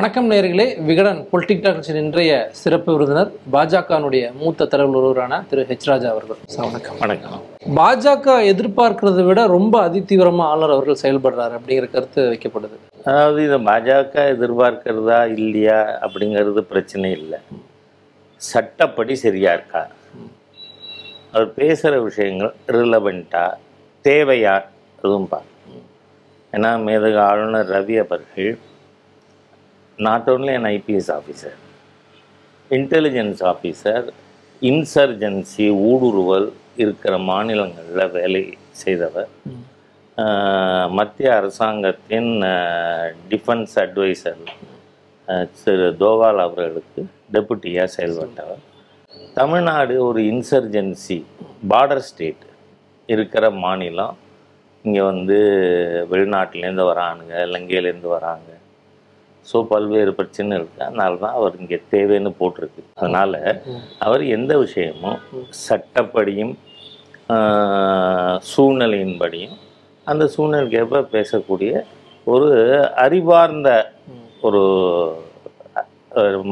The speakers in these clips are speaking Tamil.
வணக்கம் நேயர்களே. விகடன் பொலிட்டிக் டாக்டர்ஸின் இன்றைய சிறப்பு விருந்தினர் பாஜகனுடைய மூத்த தலைவர் ஒருவரான திரு ஹெச் ராஜா அவர்கள். வணக்கம். வணக்கம். பாஜக எதிர்பார்க்கிறதை விட ரொம்ப அதிதீவிரமா ஆளுநர் அவர்கள் செயல்படுறாரு அப்படிங்கிற கருத்து வைக்கப்படுது. அதாவது இதை பாஜக எதிர்பார்க்கிறதா இல்லையா அப்படிங்கிறது பிரச்சனை இல்லை. சட்டப்படி சரியா இருக்கா? அவர் பேசுகிற விஷயங்கள் ரிலவெண்ட்டா தேவையா? அதுவும் பா ஏன்னா மேதக ஆளுநர் ரவி அவர்கள் not only an IPS officer intelligence officer insurgency ஊடுருவல் இருக்கிற மாநிலங்களில் வேலை செய்தவர். மத்திய அரசாங்கத்தின் டிஃபென்ஸ் அட்வைசர் திரு தோவால் அவர்களுக்கு டெபுட்டியாக செயல்பட்டவர். தமிழ்நாடு ஒரு இன்சர்ஜென்சி பார்டர் ஸ்டேட் இருக்கிற மாநிலம். இங்கே வந்து வெளிநாட்டிலேருந்து வரானுங்க இலங்கையிலேருந்து வராங்க. ஸோ பல்வேறு பிரச்சனை இருக்குது அதனால தான் அவர் இங்கே தேவைன்னு போட்டிருக்கு. அதனால் அவர் எந்த விஷயமும் சட்டப்படியும் சூழ்நிலையின்படியும் அந்த சூழ்நிலைக்கேற்ப பேசக்கூடிய ஒரு அறிவார்ந்த ஒரு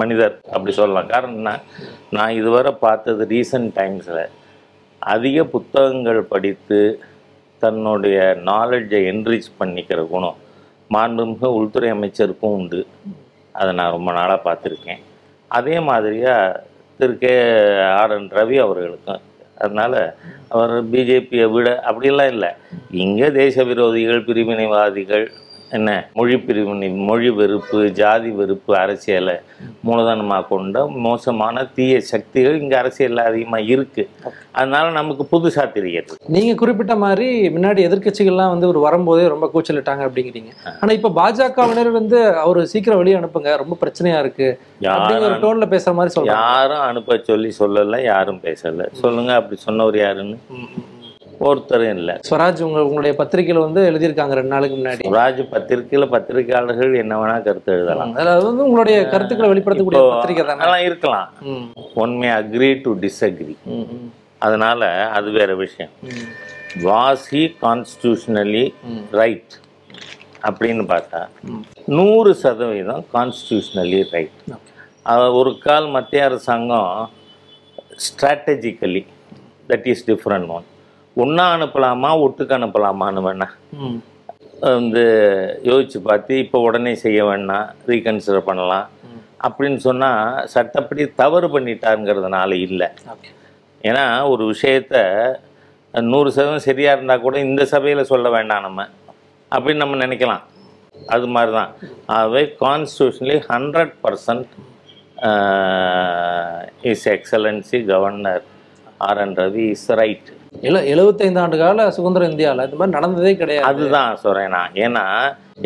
மனிதர் அப்படி சொல்லலாம். காரணம் என்ன? நான் இதுவரை பார்த்தது ரீசன்ட் டைம்ஸில் அதிக புத்தகங்கள் படித்து தன்னுடைய நாலேஜை என்ரிச் பண்ணிக்கிற குணம் மாண்புமிகு உள்துறை அமைச்சருக்கும் உண்டு. அதை நான் ரொம்ப நாளாக பார்த்துருக்கேன். அதே மாதிரியாக Thiru K R N Ravi அவர்களுக்கும். அதனால் அவர் பிஜேபியை விட அப்படிலாம் இல்லை. இங்கே தேச விரோதிகள் பிரிவினைவாதிகள் என்ன மொழி பிரிவினை மொழி வெறுப்பு ஜாதி வெறுப்பு அரசியலை மூலதனமாக கொண்ட மோசமான தீய சக்திகள் இங்கே அரசியலில் அதிகமாக இருக்குது அதனால நமக்கு புதுசாக தெரியுது நீங்க குறிப்பிட்ட மாதிரி முன்னாடி எதிர்க்கட்சிகள்லாம் வந்து ஒரு வரும்போதே ரொம்ப கூச்சலிட்டாங்க அப்படிங்கிறீங்க. ஆனா இப்ப பாஜகவினர் வந்து அவர் சீக்கிரம் வெளியே அனுப்புங்க ரொம்ப பிரச்சனையா இருக்கு. அப்படிங்கிற ஒரு டோன்ல பேசுற மாதிரி சொல்றாங்க. யாரும் அனுப்ப சொல்லி சொல்லலை யாரும் பேசலை. சொல்லுங்க அப்படி சொன்னவர் யாருன்னு. ஒருத்தரும் இல்லை. ஸ்வராஜ் உங்க உங்களுடைய பத்திரிகையில வந்து எழுதியிருக்காங்க ரெண்டு நாளுக்கு முன்னாடி. ராஜ் பத்திரிக்கையில் பத்திரிகையாளர்கள் என்ன வேணா கருத்து எழுதலாம். அதாவது வந்து உங்களுடைய கருத்துக்களை வெளிப்படுத்தக்கூடிய பத்திரிகை தானே? இருக்கலாம். ம், one may agree to disagree அதனால அது வேற விஷயம். Was he constitutionally. ரைட் அப்படின்னு பார்த்தா. நூறு சதவீதம் கான்ஸ்டியூஷனலி ரைட். ஒரு கால் மத்திய அரசாங்கம் strategically that is different one ஒன்றா அனுப்பலாமா ஒட்டுக்கு அனுப்பலாமான்னு வேணா. வந்து யோசிச்சு பார்த்து இப்போ உடனே செய்ய வேணாம் ரீகன்சிடர் பண்ணலாம். அப்படின்னு சொன்னால் சட்டப்படி தவறு பண்ணிட்டாருங்கிறதுனால இல்லை. ஏன்னா ஒரு விஷயத்த நூறு சதவீதம் சரியாக இருந்தால் கூட இந்த சபையில் சொல்ல வேண்டாம் நம்ம. அப்படின்னு நம்ம நினைக்கலாம். அது மாதிரி தான் ஆகவே constitutionally hundred percent is excellency governor R N Ravi is right எழு எழுபத்தைந்து ஆண்டு கால சுதந்திர இந்தியாவில் இது மாதிரி நடந்ததே கிடையாது. அதுதான் சொல்கிறேன் நான் ஏன்னா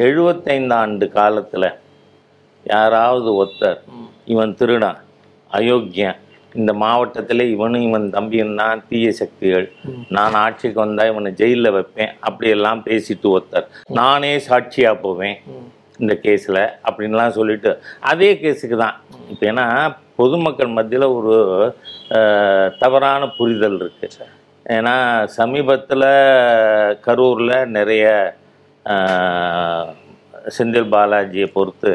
எழுபத்தைந்து ஆண்டு காலத்தில் யாராவது ஒருத்தர் இவன் திருடன் அயோக்கியன் இந்த மாவட்டத்தில் இவனும் இவன் தம்பியும் தான் தீய சக்திகள் நான் ஆட்சிக்கு வந்தால் இவனை ஜெயிலில் வைப்பேன் அப்படியெல்லாம் பேசிட்டு ஒருத்தர். நானே சாட்சியாக போவேன். இந்த கேஸில் அப்படின்லாம் சொல்லிட்டு அதே கேஸுக்கு தான். இப்போ ஏன்னா பொதுமக்கள் மத்தியில் ஒரு தவறான புரிதல் இருக்குது ஏன்னா சமீபத்தில் கரூரில் நிறைய செந்தில் பாலாஜியை பொறுத்து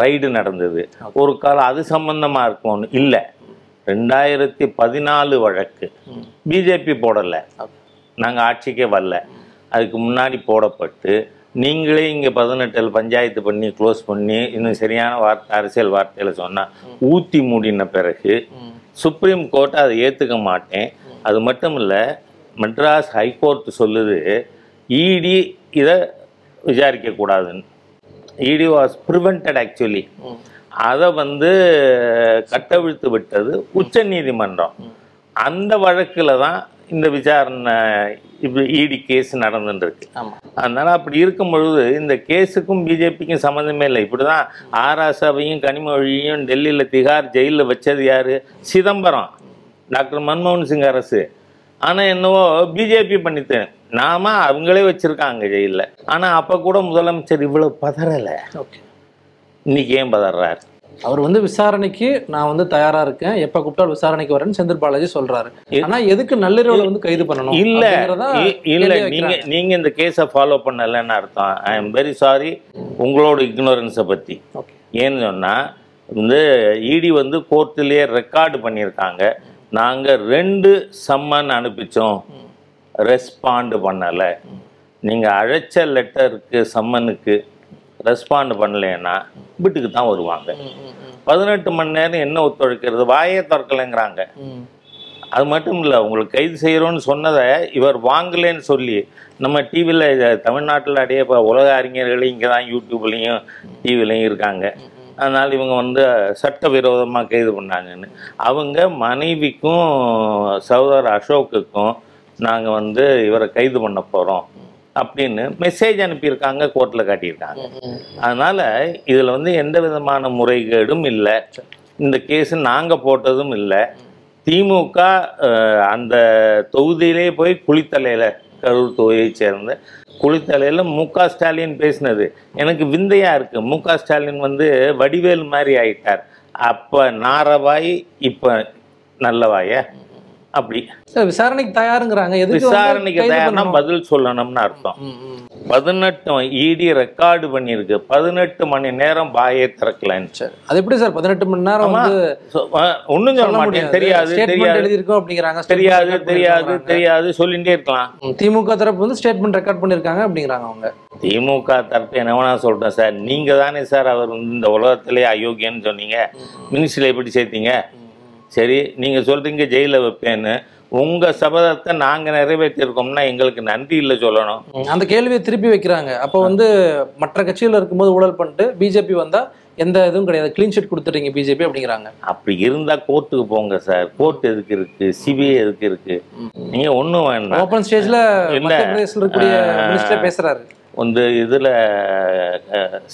ரைடு நடந்தது. ஒரு காலம் அது சம்பந்தமாக இருக்கும்னு இல்லை. ரெண்டாயிரத்தி பதினாலு வழக்கு. பிஜேபி போடலை. நாங்கள் ஆட்சிக்கே வரல. அதுக்கு முன்னாடி போடப்பட்டு நீங்களே இங்கே பதினெட்டில் பஞ்சாயத்து பண்ணி க்ளோஸ் பண்ணி இன்னும் சரியான வார்த்தை அரசியல் வார்த்தையில் சொன்னால் ஊற்றி மூடின பிறகு. சுப்ரீம் கோர்ட் அதை ஏற்றுக்க மாட்டேன். அது மட்டும் இல்லை மெட்ராஸ் ஹைகோர்ட் சொல்லுது இடி இதை விசாரிக்கக்கூடாதுன்னு இடி வாஸ் ப்ரிவெண்டட் ஆக்சுவலி. அதை வந்து கட்டவிழ்த்து விட்டது உச்ச நீதிமன்றம். அந்த வழக்கில் தான் இந்த விசாரணை இடி கேஸ் நடந்துருக்கு ஆமா. அதனால அப்படி இருக்கும் பொழுது இந்த கேஸுக்கும் பிஜேபிக்கும் சம்மந்தமே இல்லை. இப்படி தான் ஆராசாவையும் கனிமொழியையும் டெல்லியில் திகார் ஜெயிலில் வச்சது யார்? சிதம்பரம். டாக்டர் மன்மோகன் சிங் அரசு. ஆனால் என்னவோ பிஜேபி பண்ணிட்டு நாம அவங்களே வச்சுருக்காங்க ஜெயிலில். ஆனால் அப்போ கூட முதலமைச்சர் இவ்வளோ பதறலை. ஓகே. இன்னைக்கு ஏன் பதறாரு? அவர் வந்து விசாரணைக்கு நான் வந்து தயாரா இருக்கேன். எப்ப கூப்பிட்டாலும் விசாரணைக்கு வரேன்னு செந்தில் பாலாஜி சொல்றாரு. ஆனா எதுக்கு நள்ளிரவுல வந்து கைது பண்ணணும் இல்ல இல்ல நீங்க. நீங்க இந்த கேஸை ஃபாலோ பண்ணலன்னு அர்த்தம். ஐ எம் வெரி சாரி உங்களோட இக்னோரன்ஸை பத்தி. ஏன்னு சொன்னால் வந்து இடி வந்து கோர்ட்டிலேயே ரெக்கார்டு பண்ணியிருக்காங்க. நாங்கள் ரெண்டு சம்மன் அனுப்பிச்சோம். ரெஸ்பாண்டு பண்ணலை. நீங்கள் அழைச்ச லெட்டருக்கு சம்மனுக்கு ரெஸ்பாண்ட் பண்ணலைன்னா வீட்டுக்கு தான் வருவாங்க. பதினெட்டு மணி நேரம் என்ன ஒத்துழைக்கிறது? வாயே திறக்கலைங்கிறாங்க. அது மட்டும் இல்லை உங்களுக்கு கைது செய்கிறோன்னு சொன்னதை இவர் வாங்கலைன்னு சொல்லி நம்ம டிவியில் தமிழ்நாட்டில் அடைய இப்போ உலக அறிஞர்கள் இங்கே தான் யூடியூப்லேயும் டிவிலையும் இருக்காங்க. அதனால் இவங்க வந்து சட்டவிரோதமாக கைது பண்ணாங்கன்னு. அவங்க மனைவிக்கும் சகோதரர் அசோக்குக்கும் நாங்கள் வந்து இவரை கைது பண்ண போகிறோம் அப்படின்னு மெசேஜ் அனுப்பியிருக்காங்க கோர்ட்டில் காட்டியிருக்காங்க. அதனால் இதில் வந்து எந்த விதமான முறைகேடும் இல்லை. இந்த கேஸ் நாங்கள் போட்டதும் இல்லை. திமுக அந்த தொகுதியிலே போய் குளித்தலையில் கரூர் தொகுதியை சேர்ந்து குளித்தலையில் மு க ஸ்டாலின் பேசினது. எனக்கு விந்தையா இருக்கு. மு க ஸ்டாலின் வந்து வடிவேல் மாதிரி ஆயிட்டார். அப்ப நாரவாய் இப்ப நல்லவாயா? அப்படி. சார் விசாரணைக்கு தயாருங்கிறாங்க. விசாரணைக்கு தயார்னா? பதில் சொல்லணும்னு அர்த்தம். பதினெட்டு இடி ரெக்கார்டு பண்ணியிருக்கு. பதினெட்டு மணி நேரம் பாயை திறக்கலன்னு. சரி. அது எப்படி சார்? பதினெட்டு மணி நேரம் ஒன்றும் சொல்ல மாட்டேன். தெரியாது தெரியாது. எழுதியிருக்கோம் அப்படிங்கிறாங்க. Statement தெரியாது தெரியாது பண்ணியிருக்காங்க. தெரியாது. சொல்லிட்டே இருக்கலாம். திமுக தரப்பு வந்து ஸ்டேட்மெண்ட் ரெக்கார்ட் பண்ணிருக்காங்க அப்படிங்கிறாங்க அவங்க. திமுக தரப்பு என்ன வேணா சொல்றேன் சார். நீங்க தானே சார் அவர் இந்த உலகத்திலே அயோக்கியன்னு சொன்னீங்க. மினிஸ்ட்ரியில் எப்படி சேர்த்தீங்க? சரி நீங்க சொல்றீங்க ஜெயில வைப்பேன்னு. உங்க சபதத்தை நாங்க நிறைவேற்றிருக்கோம்னா எங்களுக்கு நன்றி இல்லை சொல்லணும். அந்த கேள்வியை திருப்பி வைக்கிறாங்க. அப்போ வந்து மற்ற கட்சிகள் இருக்கும்போது ஊழல் பண்ணிட்டு பிஜேபி வந்தா எந்த இதுவும் கிடையாது. கிளீன் ஷீட் கொடுத்துறீங்க பிஜேபி அப்படிங்கிறாங்க. அப்படி இருந்தா கோர்ட்டுக்கு போங்க சார். கோர்ட் எதுக்கு இருக்கு? சிபிஐ எதுக்கு இருக்கு? நீங்க ஒண்ணும் வேண்டாம். ஓப்பன் ஸ்டேஜ்ல இருக்கக்கூடிய. மினிஸ்டர் பேசுறாரு. வந்து இதுல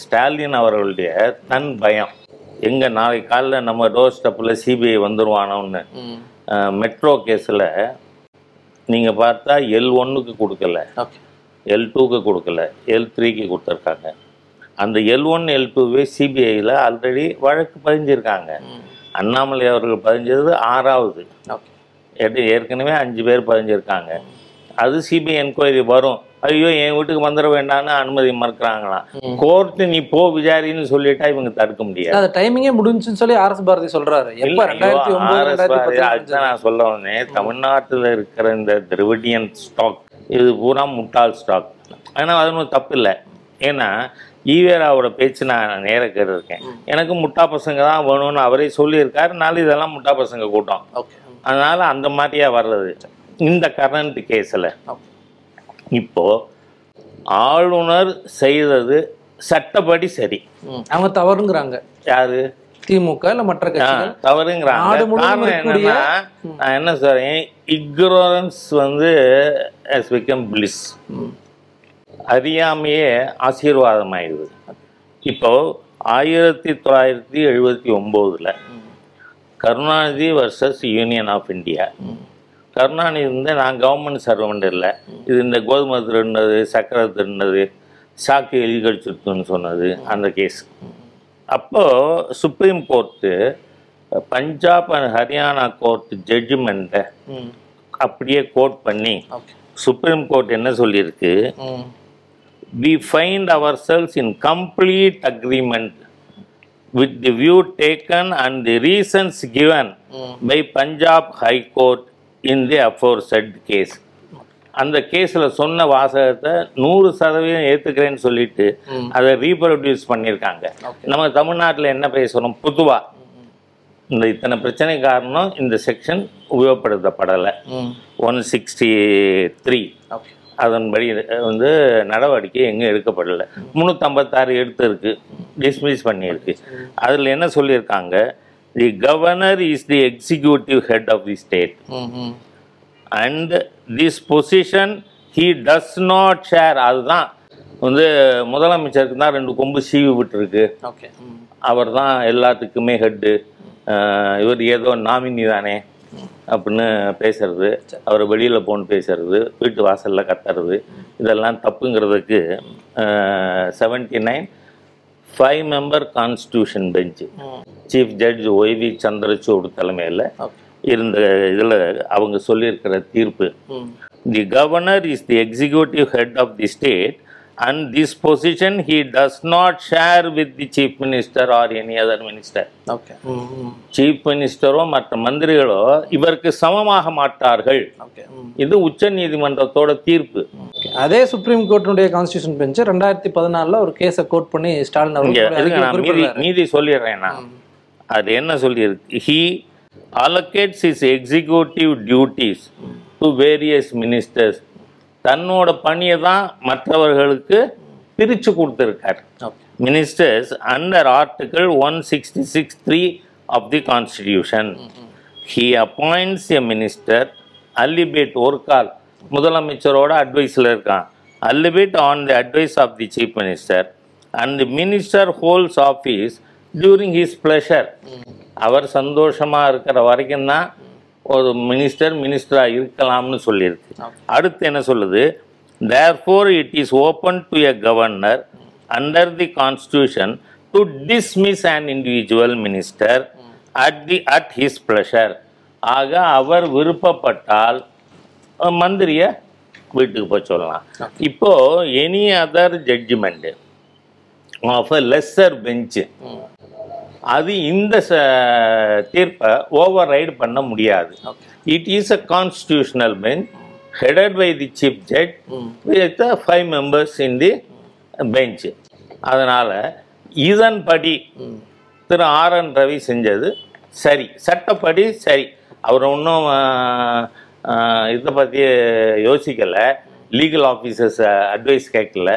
ஸ்டாலின் அவர்களுடைய தன் பயம். எங்க நாளைக்கு காலைல நம்ம டோர் ஸ்டெப்பில் சிபிஐ வந்துருவானோன்னு ம், மெட்ரோ கேஸில் நீங்கள் பார்த்தா எல் ஒன்னுக்கு கொடுக்கல. எல் டூக்கு கொடுக்கல. எல் த்ரீக்கு கொடுத்துருக்காங்க. அந்த எல் ஒன் எல் டூவே சிபிஐயில் ஆல்ரெடி வழக்கு பதிஞ்சிருக்காங்க. அண்ணாமலை அவர்கள் பதிஞ்சது ஆறாவது. ஏற்கனவே அஞ்சு பேர் பதிஞ்சிருக்காங்க. அது சிபிஐ என்கொயரி வரும். ஐயோ என் வீட்டுக்கு வந்துட வேண்டாம்னு அனுமதி மறுக்கிறாங்களாம். கோர்ட்டு நீ போ விசாரின்னு சொல்லிட்டா இவங்க தடுக்க முடியாது. அது டைமிங்கே முடிஞ்சுன்னு சொல்லி ஆர் எஸ் பாரதி சொல்றாரு. நான் சொல்ல வந்தேன். தமிழ்நாட்டுல இருக்கிற இந்த திரவிடியன் ஸ்டாக் இது பூரா முட்டாள் ஸ்டாக். ஆனா அது ஒன்றும் தப்பு இல்லை. ஏன்னா ஈவேராவோட பேச்சு நான் நேர கேட்டிருக்கேன். எனக்கு முட்டா பசங்க தான் வேணும்னு அவரே சொல்லியிருக்காரு. நாலு இதெல்லாம் முட்டா பசங்க கூட்டம். அதனால அந்த மாதிரியா வர்றது. இந்த கரண்ட் கேஸில் ஓகே இப்போ ஆளுநர் செய்தது சட்டப்படி சரி. அவங்க தவறுங்கிறாங்க. யாரு? திமுக இல்ல மற்ற கட்சிகள்? தவறுங்கிறாங்க. காரணம் என்னன்னா நான் என்ன சொல்றேன்? இக்னோரன்ஸ் வந்து has become bliss. ம், அறியாமையே ஆசீர்வாதம் ஆயிடுது இப்போ ஆயிரத்தி தொள்ளாயிரத்தி எழுபத்தி ஒம்போதுல Karunanidhi versus union of India Karunanidhi வந்து நான் கவர்மெண்ட் சர்வெண்ட் இல்லை. இது இந்த கோதுமை திருடினது சக்கரை திருடினது சாக்கு எழுதி கடிச்சிருக்குன்னு சொன்னது அந்த கேஸ் அப்போ supreme court Punjab and Haryana court ஜட்ஜ்மெண்ட்டை அப்படியே கோட் பண்ணி சுப்ரீம் கோர்ட் என்ன சொல்லியிருக்கு? ம், we find ourselves in complete agreement with the view taken and the reasons given ம். by Punjab High Court in the aforesaid case. அந்த கேஸில் சொன்ன வாசகத்தை நூறு சதவீதம் ஏற்றுக்கிறேன்னு சொல்லிட்டு. அதை ரீப்ரொடியூஸ் பண்ணியிருக்காங்க. நம்ம தமிழ்நாட்டில் என்ன பேசுகிறோம் பொதுவா. இந்த இத்தனை பிரச்சனை காரணம் இந்த செக்ஷன் உபயோகப்படுத்தப்படலை. ஒன் சிக்ஸ்டி த்ரீ அதன்படி வந்து நடவடிக்கை எங்கேயும் எடுக்கப்படலை. முந்நூற்றம்பத்தாறு எடுத்து இருக்கு டிஸ்மிஸ் பண்ணியிருக்கு அதில் என்ன சொல்லியிருக்காங்க? The governor is the executive head of the state and this position he does not share அதுதான் வந்து முதலமைச்சருக்கு தான் ரெண்டு கொம்பு சீவி விட்டுருக்கு. ஓகே ம், அவர் தான் எல்லாத்துக்குமே ஹெட்டு இவர் ஏதோ நாமினி தானே அப்படின்னு பேசுறது. அவர் வெளியில் போன்னு பேசுறது. வீட்டு வாசலில் கத்துறது. இதெல்லாம் தப்புங்கிறதுக்கு seventy nine five member constitution bench chief judge Y V Chandrachud தலைமையில் இருந்த இதில் அவங்க சொல்லியிருக்கிற தீர்ப்பு. The governor is the executive head of the state and this position he does not share with the chief minister or any other minister. Okay hmm hmm chief மினிஸ்டரோ மற்ற மந்திரிகளோ இவருக்கு சமமாக மாட்டார்கள். இது உச்ச நீதிமன்றத்தோட தீர்ப்பு. Okay. அதே சுப்ரீம் கோர்ட்டினுடைய கான்ஸ்டியூஷன் பெஞ்ச் ரெண்டாயிரத்தி பதினாலுல ஒரு கேஸை கோட் பண்ணி ஸ்டாலின் குறிப்பிடுறாரு. மீதி சொல்லிடுறேன் நான். அது என்ன சொல்லியிருக்கு? He allocates is executive duties to various ministers தன்னோட பணியை தான் மற்றவர்களுக்கு பிரித்து கொடுத்துருக்கார் okay ministers under Article 166 3 of the Constitution. He appoints a minister, albeit ஒரு கால் முதலமைச்சரோட அட்வைஸில் இருக்கான் albeit on the advice of the chief minister and the minister holds office during his pleasure. அவர் சந்தோஷமா இருக்கிற வரைக்கும் தான் ஒரு மினிஸ்டர் மினிஸ்டரா இருக்கலாம்னு சொல்லியிருக்கு அடுத்து என்ன சொல்லுது? Therefore it is open to a governor under the constitution to dismiss an individual minister at the at his pleasure ஆக அவர் விருப்பப்பட்டால் மந்திரிய வீட்டுக்கு போய் சொல்லலாம். இப்போ any other judgment of a lesser bench அது இந்த ச- தீர்ப்பை ஓவர் ரைடு பண்ண முடியாது. It is a constitutional bench headed by the chief judge with five members in the bench அதனால் இதன்படி திரு ஆர் என் ரவி செஞ்சது சரி. சட்டப்படி சரி. அவர் ஒன்றும் இதை பற்றி யோசிக்கலை. லீகல் ஆஃபீஸர்ஸ் அட்வைஸ் கேட்கல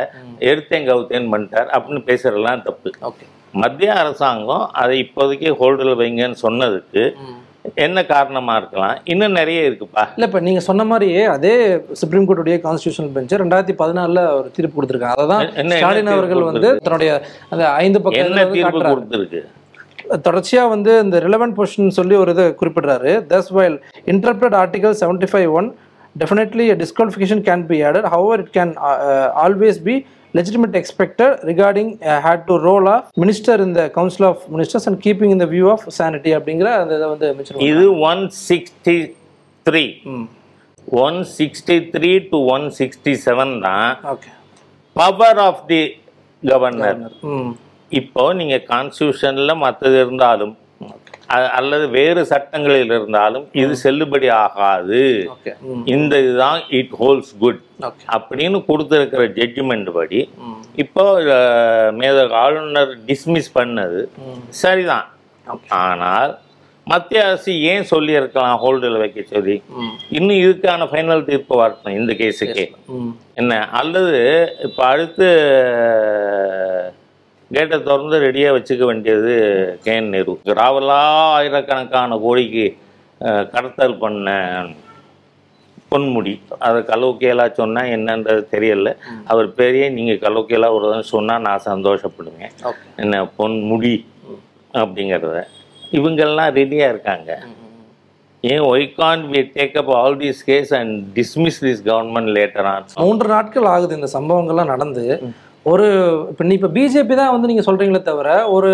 எடுத்தேன் கவுத்தேன் பண்ணிட்டார். அப்படின்னு பேசுறதெல்லாம் தப்பு. ஓகே மத்திய அரசாங்கம் அதை இப்போதைக்கு ஹோல்டில் வைங்கன்னு சொன்னதுக்கு என்ன காரணமாக இருக்கலாம்? இன்னும் நிறைய இருக்குப்பா. இல்ல இப்ப நீங்க சொன்ன மாதிரியே அதே சுப்ரீம் கோர்ட்டுடைய கான்ஸ்டியூஷனல் பெஞ்ச் ரெண்டாயிரத்தி பதினாலுல ஒரு தீர்ப்பு கொடுத்திருக்காங்க. என்ன- என்ன ஸ்டாலின் அவர்கள் வந்து தன்னுடைய அந்த ஐந்து பக்கம் என்ன தீர்ப்பு. கொடுத்துருக்கு? தொடர்ச்சியா வந்து இந்த ரிலவெண்ட் பொசிஷன் சொல்லி ஒரு இதை குறிப்பிடுறாரு. Thus while interpret article seventy five one definitely disqualification can be added however it can always be legitimate expected regarding uh, had to roll off minister in the council of ministers and keeping in the view of sanity அப்படிங்கிற அந்த இதை வந்து இது one sixty three one sixty three to one sixty seven தான் பவர் ஆஃப் தி கவர்னர் இப்போ நீங்க கான்ஸ்டியூஷன்ல மற்றது இருந்தாலும் அல்லது வேறு சட்டங்களில் இருந்தாலும் இது செல்லுபடி ஆகாது. இந்த இதுதான் இட் ஹோல்ஸ் குட் அப்படின்னு கொடுத்துருக்கிற ஜட்ஜ்மெண்ட் படி இப்போ மேத ஆளுநர் டிஸ்மிஸ் பண்ணது சரிதான். ஆனால் மத்திய அரசு ஏன் சொல்லியிருக்கலாம் ஹோல்டில் வைக்க சொல்லி? இன்னும் இதுக்கான ஃபைனல் தீர்ப்பு வரணும் இந்த கேஸுக்கே என்ன? அல்லது இப்போ அடுத்து கேட்டை திறந்து ரெடியாக வச்சுக்க வேண்டியது கேன் நேரு. ராவலா ஆயிரக்கணக்கான கோடிக்கு அஹ், கடத்தல் பண்ண பொன்முடி. அதை கலோக்கியலா சொன்னால் என்னன்றது தெரியல. அவர் பேரையே நீங்கள் கலோக்கியலா ஒரு சொன்னால் நான் சந்தோஷப்படுவேன். என்ன பொன்முடி அப்படிங்கிறத. இவங்கெல்லாம் ரெடியாக இருக்காங்க. ஏன் why can we take up all these case and dismiss this government later on மூன்று நாட்கள் ஆகுது இந்த சம்பவங்கள்லாம் நடந்து. ஒரு இப்போ நீ இப்போ பிஜேபி தான் வந்து நீங்க சொல்றீங்களே தவிர ஒரு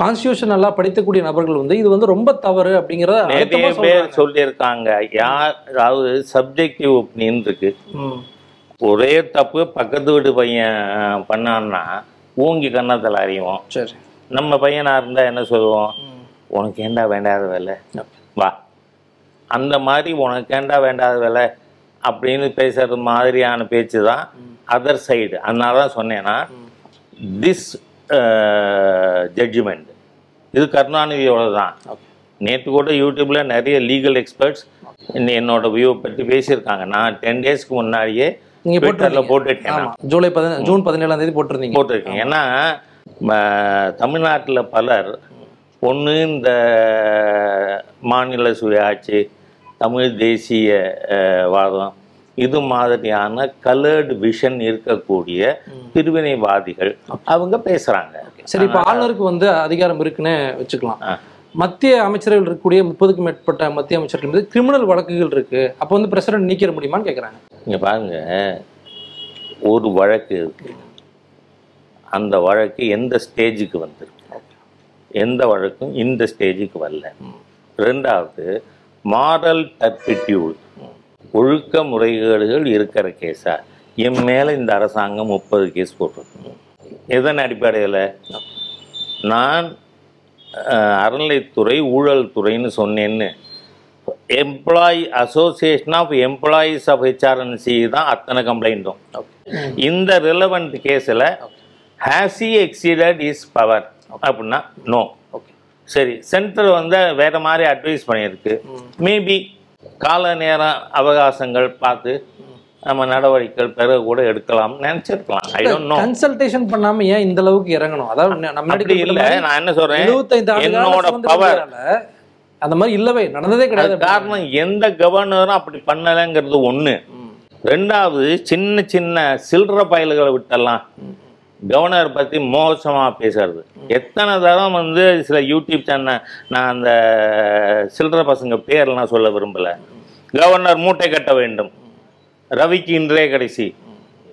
கான்ஸ்டியூஷன் நல்லா படிக்கக்கூடிய நபர்கள் வந்து இது வந்து ரொம்ப தவறு அப்படிங்கிறத நிறைய பேர். சொல்லியிருக்காங்க. யார் அதாவது சப்ஜெக்டிவ் ஒப்பீனியன் இருக்கு. ஒரே தப்பு பக்கத்து வீட்டு பையன் பண்ணான்னா ஊங்கி கன்னத்தில் அறிவோம் சரி. நம்ம பையனா இருந்தா என்ன சொல்லுவோம்? உனக்கு ஏண்டா வேண்டாத வேலை? வா. அந்த மாதிரி உனக்கு ஏண்டா வேண்டாத வேலை? அப்படின்னு பேசுறது மாதிரியான பேச்சு தான் அதர் சைடு அதனால தான் சொன்னேன்னா திஸ் ஜட்ஜ்மெண்ட் இது கருணாநிதியோட தான் நேற்று கூட யூடியூப்ல நிறைய லீகல் எக்ஸ்பர்ட்ஸ் என்னோட வியூவை பற்றி பேசியிருக்காங்க. நான் டென் டேஸ்க்கு முன்னாடியே ட்விட்டர்ல. ஆமா. ஜூலை பதின ஜூன் பதினேழாம் தேதி போட்டிருந்தீங்க. போட்டிருக்கேன். ஏன்னா தமிழ்நாட்டுல பலர் ஒன்று இந்த மாநில சுயாட்சி தமிழ் தேசிய வாதம். இது மாதிரியான கலர்டு விஷன் இருக்கக்கூடிய பிரிவினைவாதிகள் அவங்க பேசுறாங்க. சரி இப்போ ஆளுநருக்கு வந்து அதிகாரம் இருக்குன்னு வச்சுக்கலாம். மத்திய அமைச்சர்கள் இருக்கக்கூடிய முப்பதுக்கும் மேற்பட்ட மத்திய அமைச்சர்கள் மீது கிரிமினல் வழக்குகள் இருக்கு. அப்போ வந்து பிரசிடென்ட் நீக்கிற முடியுமான்னு கேக்குறாங்க. இங்க பாருங்க. ஒரு வழக்கு இருக்கு. அந்த வழக்கு எந்த ஸ்டேஜுக்கு வந்திருக்கு? எந்த வழக்கும் இந்த ஸ்டேஜுக்கு வரல. ரெண்டாவது மாரல் டர்பிட்யூட் ஒழுக்க முறைகேடுகள் இருக்கிற கேஸா என் மேலே இந்த அரசாங்கம் முப்பது கேஸ் போட்டிருக்கு. எதன் அடிப்படையில்? நான் அறநிலைத்துறை ஊழல் துறைன்னு சொன்னேன்னு. Employee association of employees of H R N C தான் அத்தனை கம்ப்ளைண்ட்டும் இந்த ரிலவெண்ட் கேஸில் has he exceeded is power அப்படின்னா நோ சரி சென்டர் வந்து வேற மாதிரி அட்வைஸ் பண்ணியிருக்கு. மேபி கால நேரம் அவகாசங்கள் பார்த்து நம்ம நடவடிக்கைகள் பிறகு கூட எடுக்கலாம் நினைச்சிருக்கலாம். ஐ டோன்ட் நோ கன்சல்டேஷன் பண்ணாம ஏன் இந்த அளவுக்கு இறங்கணும்? அதாவது நம்ம இல்ல. நான் என்ன சொல்றேன்? 75 ஆண்டு கால என்னோட பவர் அந்த மாதிரி இல்லவே நடந்ததே கிடையாது. காரணம் எந்த கவர்னரும் அப்படி பண்ணலைங்கிறது ஒண்ணு. ம். ரெண்டாவது சின்ன சின்ன சில்லற பயல்களை விட்டெல்லாம் கவர்னர் பற்றி மோசமாக பேசுறது. எத்தனை தரம் வந்து சில யூடியூப் சேனல் நான் அந்த சில்லற பசங்க பேர்லாம் சொல்ல விரும்பல. கவர்னர் மூட்டை கட்ட வேண்டும். ரவிக்கு இன்றே கடைசி.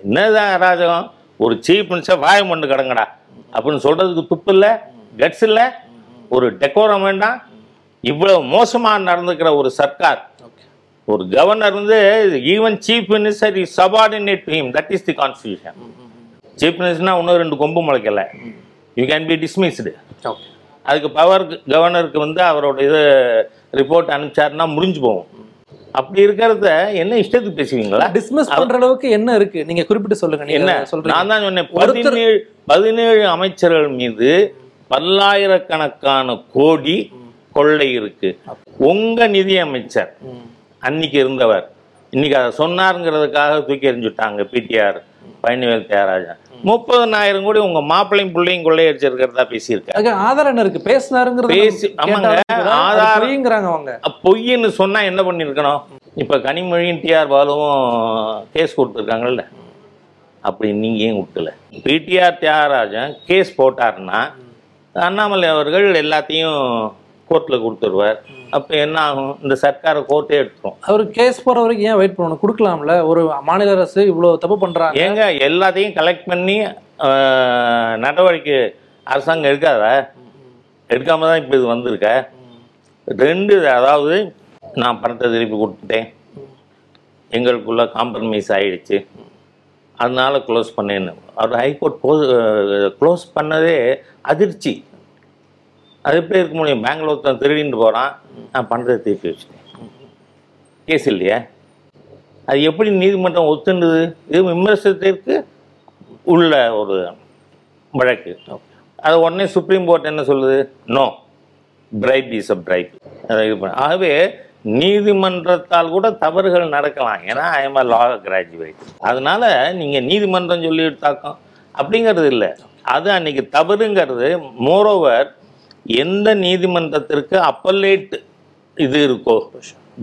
என்னதான் ராஜகம் ஒரு சீஃப் மினிஸ்டர் வாய மண்டு கிடங்கடா. அப்படின்னு சொல்கிறதுக்கு துப்பு இல்லை கட்ஸ் இல்லை ஒரு டெக்கோரம் வேண்டாம். இவ்வளோ மோசமாக நடந்துக்கிற ஒரு சர்க்கார். ஒரு கவர்னர் வந்து even chief minister is subordinate to him that is the constitution மினிஸ்டர்னா இன்னும் ரெண்டு கொம்பு முளைக்கல. யூ கேன் பி டிஸ்மிஸ்டு அதுக்கு பவர் கவர்னருக்கு வந்து அவரோட இது ரிப்போர்ட் அனுப்பிச்சாருன்னா முடிஞ்சு போகும். அப்படி இருக்கிறத என்ன இஷ்டத்துக்கு பேசுவீங்களா? டிஸ்மிஸ் பண்ற அளவுக்கு என்ன இருக்கு? நீங்க குறிப்பிட்டு சொல்லுங்க என்ன? சொல்றீங்க. நான் தான் சொன்னேன் பதினேழு பதினேழு அமைச்சர்கள் மீது பல்லாயிரக்கணக்கான கோடி கொள்ளை இருக்கு. உங்க நிதி அமைச்சர். அன்னைக்கு இருந்தவர். இன்னைக்கு அதை சொன்னாருங்கிறதுக்காக தூக்கி எறிஞ்சுட்டாங்க பிடிஆர் பழனிவேல் தியாகராஜன் முப்பதனாயிரம் கோடி உங்க மாப்பிள்ளையும் பிள்ளையும் கொள்ளையடிச்சிருக்கிறதா பேசியிருக்காரு. அதுக்கு ஆதாரம் இருக்கு? பேசினாருங்கிறது பேசி- ஆமாங்க, பொய்ங்கிறாங்க அவங்க. பொய்ன்னு சொன்னா என்ன பண்ணிருக்கணும் இப்ப கனிமொழியும் டிஆர் பாலுவும் கேஸ் கொடுத்துருக்காங்கல்ல. அப்படி நீங்க ஏன் விட்டல பிடிஆர் தியாகராஜன் கேஸ் போட்டாருன்னா அண்ணாமலை அவர்கள் எல்லாத்தையும் கோர்ட்ல கொடுத்துருவார். அப்ப என்ன ஆகும் இந்த சர்க்காரை கோர்ட்டே எடுத்துரும். அவர் கேஸ் போற வரைக்கும் ஏன் வெயிட் பண்ணணும்? கொடுக்கலாம்ல? ஒரு மாநில அரசு இவ்வளவு தப்பு பண்றாங்க. ஏங்க எல்லாத்தையும் கலெக்ட் பண்ணி நடவடிக்கை அரசாங்கம் எடுக்காதா? எடுக்காம தான் இப்போ இது வந்திருக்க. ரெண்டு அதாவது நான் பணத்தை திருப்பி கொடுத்துட்டேன். எங்களுக்குள்ள காம்ப்ரமைஸ் ஆயிடுச்சு. அதனால க்ளோஸ் பண்ணேன்னு. அவர் ஹைகோர்ட் க்ளோஸ் பண்ணதே அதிர்ச்சி. அது எப்படி இருக்க முடியும்? பெங்களூர் தான் திருடின்னு போகிறான் நான் பணத்தை திருப்பி வச்சுட்டேன். கேஸ் இல்லையா? அது எப்படி நீதிமன்றம் ஒத்துண்டுது இது விமர்சனத்திற்கு உள்ள ஒரு வழக்கு. அது உடனே சுப்ரீம் கோர்ட் என்ன சொல்லுது? No bribe is a bribe அதை இது பண்ண. ஆகவே நீதிமன்றத்தால் கூட தவறுகள் நடக்கலாம். ஏன்னா ஐ லா கிராஜுவேட் அதனால நீங்கள் நீதிமன்றம் சொல்லி தாக்கம் அப்படிங்கிறது இல்லை. அது அன்னைக்கு தவறுங்கிறது மோரோவர் எந்த நீதிமன்றத்திற்கு அப்பலேட் இது இருக்கோ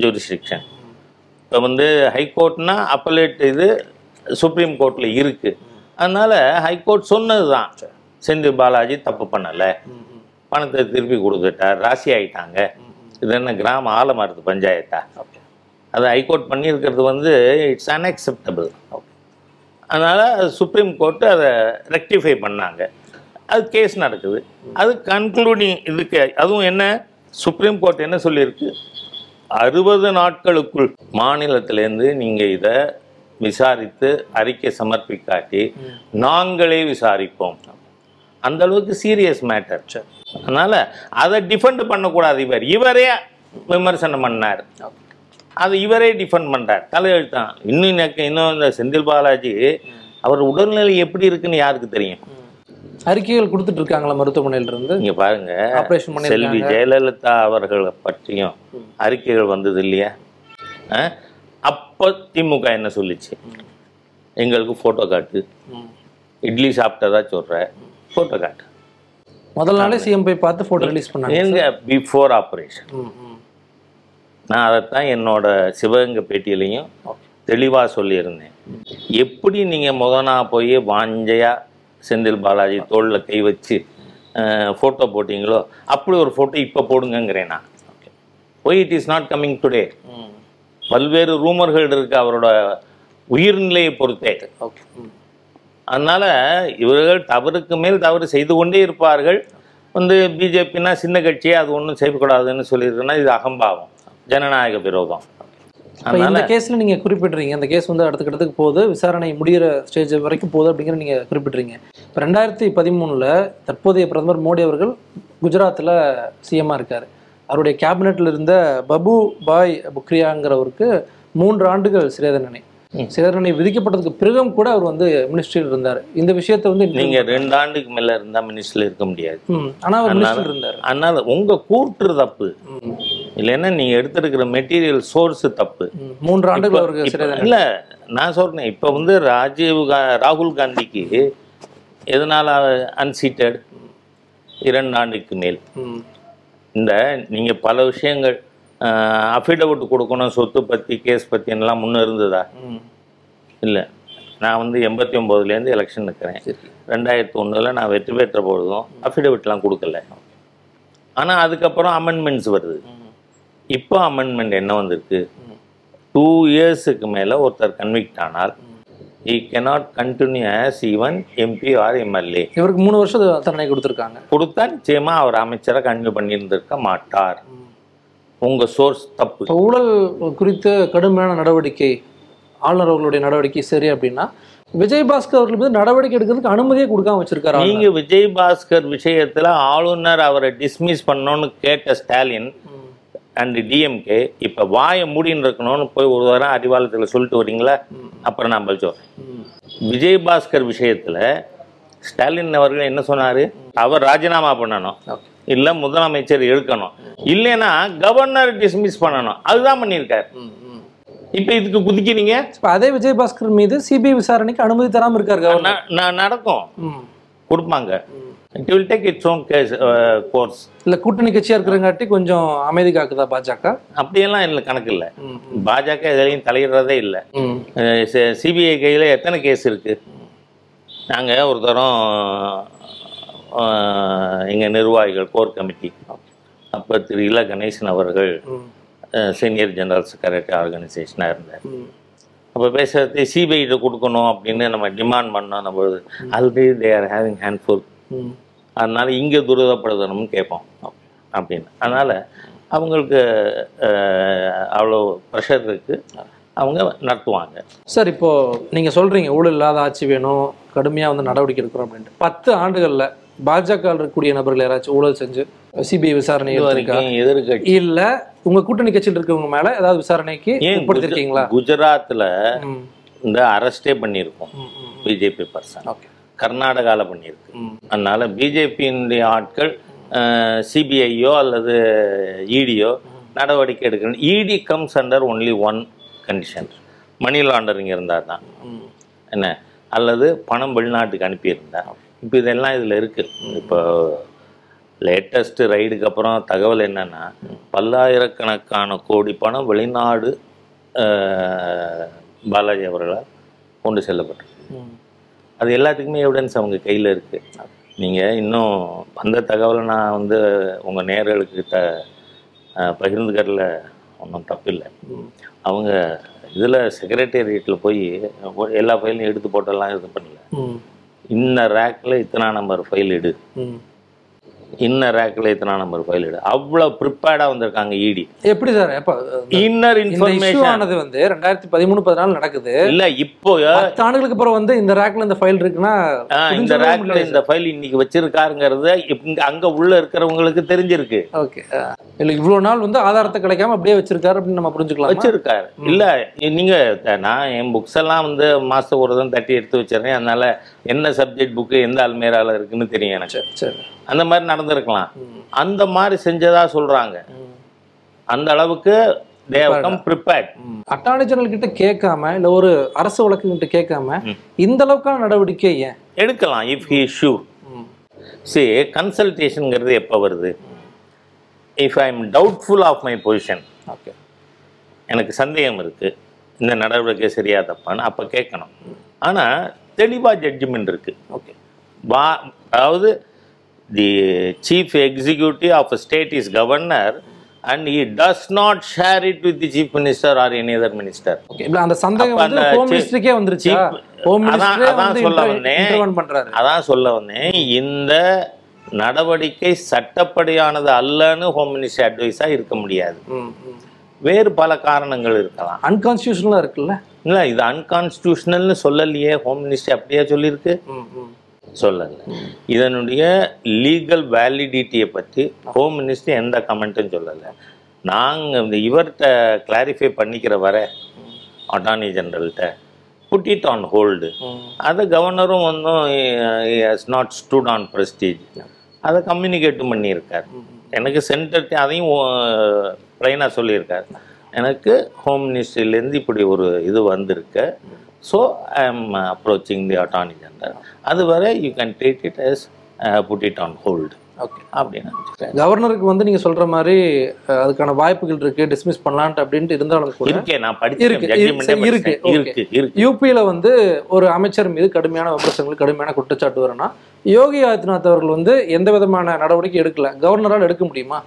ஜூரிஸ்டிக்ஷன் இப்போ வந்து ஹைகோர்ட்னா அப்பலேட் இது சுப்ரீம் கோர்ட்டில் இருக்குது அதனால ஹைகோர்ட் சொன்னது தான் செந்தில் பாலாஜி தப்பு பண்ணலை. பணத்தை திருப்பி கொடுத்துட்டார். ராசி ஆயிட்டாங்க. இது என்ன கிராம ஆலமரத்து பஞ்சாயத்தா? அது ஹைகோர்ட் பண்ணியிருக்கிறது வந்து இட்ஸ் அன்அக்செப்டபிள் அதனால் சுப்ரீம் கோர்ட்டு அதை ரெக்டிஃபை பண்ணாங்க. அது கேஸ் நடக்குது. அது கன்க்ளூடிங் இதுக்கு அதுவும் என்ன? சுப்ரீம் கோர்ட் என்ன சொல்லியிருக்கு? அறுபது நாட்களுக்குள் மாநிலத்திலேருந்து நீங்கள் இதை விசாரித்து அறிக்கை சமர்ப்பிக்காட்டி நாங்களே விசாரிப்போம். அந்த அளவுக்கு சீரியஸ் மேட்டர் அதனால அதை டிஃபெண்ட் பண்ணக்கூடாது இவர். இவரே விமர்சனம் பண்ணார். அது இவரே டிஃபெண்ட் பண்றார். தலையெழுத்தான். இன்னும் இன்னும் இந்த செந்தில் பாலாஜி அவர் உடல்நிலை எப்படி இருக்குன்னு யாருக்கு தெரியும்? அறிக்கைகள் கொடுத்துட்டு இருக்காங்களா மருத்துவமனையில இருந்து நீங்க பாருங்க ஆபரேஷன் செல்வி பண்ணிருக்காங்க ஜெயலலிதா அவர்களை பற்றியும் அறிக்கைகள் வந்தது இல்லையா? அப்ப திமுக என்ன சொல்லிச்சு? எங்களுக்கு போட்டோ காட்டு. இட்லி சாப்பிட்டதா சொல்ற? போட்டோ காட்டு. முதல் நாளே சிஎம் போய் பார்த்து போட்டோ ரிலீஸ் பண்ணாங்க எங்க? Before operation. நான் அதைத்தான் என்னோட சிவகங்கை பேட்டியிலையும் தெளிவாக சொல்லியிருந்தேன். எப்படி நீங்கள் முதனா போய் வாஞ்சையா செந்தில் பாலாஜி தோளில் கை வச்சு ஃபோட்டோ போட்டிங்களோ அப்படி ஒரு ஃபோட்டோ இப்போ போடுங்கங்கிறேன் நான். Why it is not coming today. பல்வேறு ரூமர்கள் இருக்கு அவரோட உயிர்நிலையை பொறுத்தே. அதனால இவர்கள் தவறுக்கு மேல் தவறு செய்து கொண்டே இருப்பார்கள். வந்து பிஜேபின்னா சின்ன கட்சியே அது ஒன்றும் செய்யக்கூடாதுன்னு சொல்லியிருக்குன்னா இது அகம்பாவம் ஜனநாயக விரோதம். இப்போ இந்த கேஸ்ல நீங்க குறிப்பிடுறீங்க. இந்த கேஸ் வந்து அடுத்த கட்டத்துக்கு போகுது. விசாரணை முடியிற ஸ்டேஜ் வரைக்கும் போகுது அப்படிங்கிற நீங்க குறிப்பிடுறீங்க. இப்போ ரெண்டாயிரத்தி பதிமூணுல தற்போதைய பிரதமர் மோடி அவர்கள் குஜராத்தில் சிஎம்மாக இருக்காரு. அவருடைய கேபினெட்ல இருந்த பபு பாய் புக்ரியாங்கிறவருக்கு மூன்று ஆண்டுகள் சிறை தண்டனை ம். சிறை தண்டனை விதிக்கப்பட்டதுக்கு பிறகும் கூட அவர் வந்து மினிஸ்ட்ரியில் இருந்தார். இந்த விஷயத்தை வந்து நீங்க ரெண்டு ஆண்டுக்கு மேல இருந்தா மினிஸ்டர்ல இருக்க முடியாது. ஆனா அவர் மினிஸ்ட்ரியில் இருந்தார். அதனால உங்க கூற்று தப்பு இல்லைன்னா நீங்க எடுத்திருக்கிற மெட்டீரியல் சோர்ஸ் தப்பு. மூன்று ஆண்டுகள் இல்ல நான் சொல்றேன். இப்ப வந்து ராஜீவ் கா- ராகுல் காந்திக்கு எதனால அன்சீட்டட் இரண்டு ஆண்டுக்கு மேல். இந்த நீங்க பல விஷயங்கள் அஃபிடவிட் கொடுக்கணும் சொத்து பத்தி கேஸ் பத்தி எல்லாம் முன்ன இருந்ததா. இல்ல. நான் வந்து எண்பத்தி ஒம்போதுலேருந்து எலெக்ஷன் நிற்கிறேன் ரெண்டாயிரத்தி ஒண்ணுல நான் வெற்றி பெற்ற பொழுதும் அஃபிடவிட்லாம் கொடுக்கல. ஆனா அதுக்கப்புறம் அமெண்ட்மெண்ட்ஸ் வருது. இப்போ அமெண்ட்மெண்ட் என்ன வந்திருக்கு. டூ இயர்ஸுக்கு மேல ஒருத்தர் கன்விக்ட் ஆனால் he cannot continue as even MP or MLA இவருக்கு மூணு வருஷம் தண்டனை கொடுத்துருக்காங்க. கொடுத்தா நிச்சயமா அவர் அமைச்சரை கன்வியூ பண்ணியிருந்திருக்க மாட்டார். உங்க சோர்ஸ் தப்பு. ஊழல் குறித்து கடுமையான நடவடிக்கை ஆளுநர் அவர்களுடைய நடவடிக்கை சரி அப்படின்னா விஜயபாஸ்கர் அவர்கள் மீது நடவடிக்கை எடுக்கிறதுக்கு அனுமதியே கொடுக்காம வச்சிருக்காரு. நீங்க விஜய் பாஸ்கர் விஷயத்துல ஆளுநர் அவரை டிஸ்மிஸ் பண்ணணும்னு கேட்ட ஸ்டாலின் அண்ட் டிஎம்கே இப்ப வாயை மூடின்னு இருக்கணும்னு போய் ஒரு வாரம் அறிவாலயத்துல சொல்லிட்டு வரீங்களா? அப்புறம் நான் பதில் சொல்றேன். ம், விஜய் பாஸ்கர் விஷயத்துல ஸ்டாலின் அவர்கள் என்ன சொன்னாரு? அவர் ராஜினாமா பண்ணணும். இல்ல முதலமைச்சர் எடுக்கணும். இல்லைன்னா கவர்னர் டிஸ்மிஸ் பண்ணணும். அதுதான் பண்ணியிருக்காரு. இப்ப இதுக்கு குதிக்கிறீங்க? இப்ப அதே விஜயபாஸ்கர் மீது சிபிஐ விசாரணைக்கு அனுமதி தராம இருக்காரு நடக்கும். கொடுப்பாங்க. It will take its own case course இல்ல கூட்டணி கட்சியா இருக்கிறங்காட்டி கொஞ்சம் அமைதி காக்குதா பாஜக? அப்படியெல்லாம் இல்லை கணக்கு இல்லை. பாஜக எதுலையும் தலையிடுறதே இல்லை. சிபிஐ கையில் எத்தனை கேஸ் இருக்கு? நாங்கள் ஒரு தரம் எங்கள் நிர்வாகிகள் கோர் கமிட்டி அப்போ திரு இல கணேசன் அவர்கள் சீனியர் ஜெனரல் செக்ரட்டரி ஆர்கனைசேஷனாக இருந்தார். அப்போ பேசுறது சிபிஐட்ட கொடுக்கணும் அப்படின்னு நம்ம டிமாண்ட் பண்ணோம் நம்ம already they are having handful ம். அதனால இங்கே துரிதப்படுத்தணும்னு கேட்போம். அப்படின்னு. அதனால் அவங்களுக்கு அவ்வளோ ப்ரெஷர் இருக்கு. அவங்க நடத்துவாங்க. சார் இப்போ நீங்க சொல்றீங்க ஊழல் இல்லாத ஆட்சி வேணும் கடுமையா வந்து நடவடிக்கை எடுக்கிறோம் அப்படின்ட்டு. பத்து ஆண்டுகள்ல பாஜக இருக்கக்கூடிய நபர்கள் யாராச்சும் ஊழல் செஞ்சு சிபிஐ விசாரணை எதிர்கட்சி இல்ல உங்க கூட்டணி கட்சியில் இருக்கவங்க மேல ஏதாவது விசாரணைக்கு குஜராத்தில் ம், இந்த அரெஸ்டே பண்ணியிருக்கோம். BJP person okay. கர்நாடகாவில் பண்ணியிருக்கு. அதனால பிஜேபியினுடைய ஆட்கள் சிபிஐயோ அல்லது இடியோ நடவடிக்கை எடுக்கணும். ED comes under only one condition money laundering இருந்தால் தான். என்ன? அல்லது பணம் வெளிநாட்டுக்கு அனுப்பியிருந்தா இப்போ இதெல்லாம் இதில் இருக்குது இப்போ லேட்டஸ்ட் ரைடுக்கு அப்புறம் தகவல் என்னன்னா பல்லாயிரக்கணக்கான கோடி பணம் வெளிநாடு பாலாஜி அவர்களால் கொண்டு செல்லப்பட்டிருக்கு. அது எல்லாத்துக்குமே எவிடன்ஸ் அவங்க கையில் இருக்குது நீங்கள் இன்னும் அந்த தகவலை நான் வந்து உங்கள் நேர்களுக்கு த பகிர்ந்துக்கிறதுல ஒன்றும் தப்பில்லை. அவங்க இதில் செக்ரட்டேரியட்டில் போய் எல்லா ஃபைலையும் எடுத்து போட்டெல்லாம் இது பண்ணல. இன்ன ரேக்கில் இத்தனை நம்பர் ஃபைல் எடு ம். இன்ன ரேக்கில் இத்தனை நம்பர் ஃபைல் எடு அவ்வளோ ப்ரிப்பேர்டாக வந்திருக்காங்க இடி எப்படி சார்? எப்ப இன்னர் இன்ஃபர்மேஷன் ஆனது வந்து ரெண்டாயிரத்தி பதிமூணு பதினாலு நடக்குது. இல்லை இப்போ பத்து ஆண்டுகளுக்கு அப்புறம் வந்து இந்த ரேக்ல இந்த ஃபைல் இருக்குன்னா இந்த ரேக்கில் இந்த ஃபைல் இன்னைக்கு வச்சிருக்காருங்கிறது அங்கே உள்ள இருக்கிறவங்களுக்கு தெரிஞ்சிருக்கு. ஓகே. இல்ல இவ்வளவு நாள் வந்து ஆதாரத்தை கிடைக்காம அப்படியே வச்சிருக்காரு அப்படின்னு நம்ம புரிஞ்சுக்கலாம்? வச்சிருக்காரு. இல்ல நீங்க த- நான் என் புக்ஸ் எல்லாம் வந்து மாசம் ஒரு தான் தட்டி எடுத்து வச்சிருக்கேன் அதனால என்ன சப்ஜெக்ட் புக்கு எந்த அல்மேரால இருக்குன்னு தெரியும் எனக்கு. சரி சரி. அந்த மாதிரி நடந்திருக்கலாம். அந்த மாதிரி செஞ்சதா சொல்றாங்க. அந்த அளவுக்கு they come prepared. Attorney general கிட்ட கேட்காம இல்ல ஒரு அரசு வழக்கு கிட்ட கேட்காம. இந்த அளவுக்கான நடவடிக்கை ஏன்? எடுக்கலாம் இஃப் ஹி ஷூர் சே கன்சல்டேஷனுங்கிறது எப்போ வருது? If I am doubtful of my position okay எனக்கு சந்தேகம் இருக்கு. இந்த நடவடிக்கை சரியா தப்பான்னு அப்போ கேட்கணும். ஆனா தெளிவா ஜட்ஜ்மெண்ட் இருக்கு. ஓகே வா அதாவது the chief executive of state is governor and he does not share it with minister or any other minister okay இல்ல அந்த சந்தேகம் வந்து ஹோம் chief- மினிஸ்டருக்கே வந்துருச்சா? chief- ஹோம் அதான் மினிஸ்டரே அதான் வந்து சொல்ல வந்தேன். பண்றாரு. அதான் சொல்ல வந்தேன். இந்த நடவடிக்கை சட்டப்படியானது அல்லன்னு ஹோம் மினிஸ்டர் அட்வைஸா இருக்க முடியாது. வேறு பல காரணங்கள் இருக்கலாம். அன்கான்ஸ்டியூஷனலாக இருக்குல்ல? இல்லை இது அன்கான்ஸ்டியூஷனல்னு சொல்லலையே. ஹோம் மினிஸ்ட்ரி அப்படியே சொல்லியிருக்கு. சொல்லலை. இதனுடைய லீகல் வேலிடிட்டியை பற்றி ஹோம் மினிஸ்டர் எந்த கமெண்ட்டும் சொல்லலை. நாங்கள் இந்த இவர்கிட்ட கிளாரிஃபை பண்ணிக்கிற வர அட்டார்னி ஜெனரல்கிட்ட புட் இட் ஆன் ஹோல்டு அதை கவர்னரும் ஒன்றும் has not stood on prestige அதை கம்யூனிகேட்டும் பண்ணியிருக்கார். எனக்கு சென்டர் அதையும் ப்ளைனாக சொல்லியிருக்கார். எனக்கு ஹோம் மினிஸ்ட்ரியிலேருந்து இப்படி ஒரு இது வந்திருக்கு. So I am approaching the attorney general அது வரை you can treat it as put it on hold okay அப்படின்னு. கவர்னருக்கு வந்து நீங்க சொல்ற மாதிரி அதுக்கான வாய்ப்புகள் இருக்கு டிஸ்மிஸ் பண்ணலான்ட்டு அப்படின்ட்டு இருந்தாலும் கூட இருக்கே நான் படிச்சிருக்கேன் இருக்கு. இருக்கு இருக்கு யூபியில் வந்து ஒரு அமைச்சர் மீது கடுமையான விமர்சனங்கள் கடுமையான குற்றச்சாட்டு வரும்னா யோகி ஆதித்யநாத் அவர்கள் வந்து எந்த விதமான நடவடிக்கை எடுக்கல. கவர்னரால் எடுக்க முடியுமா?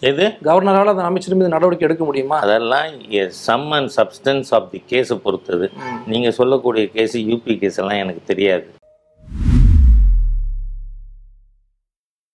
எது? கவர்னரால் அந்த அமைச்சர் மீது நடவடிக்கை எடுக்க முடியுமா? அதெல்லாம் sum and substance of the கேஸை பொறுத்தது. நீங்கள் சொல்லக்கூடிய கேஸ் யூபி கேஸ் எல்லாம் எனக்கு தெரியாது.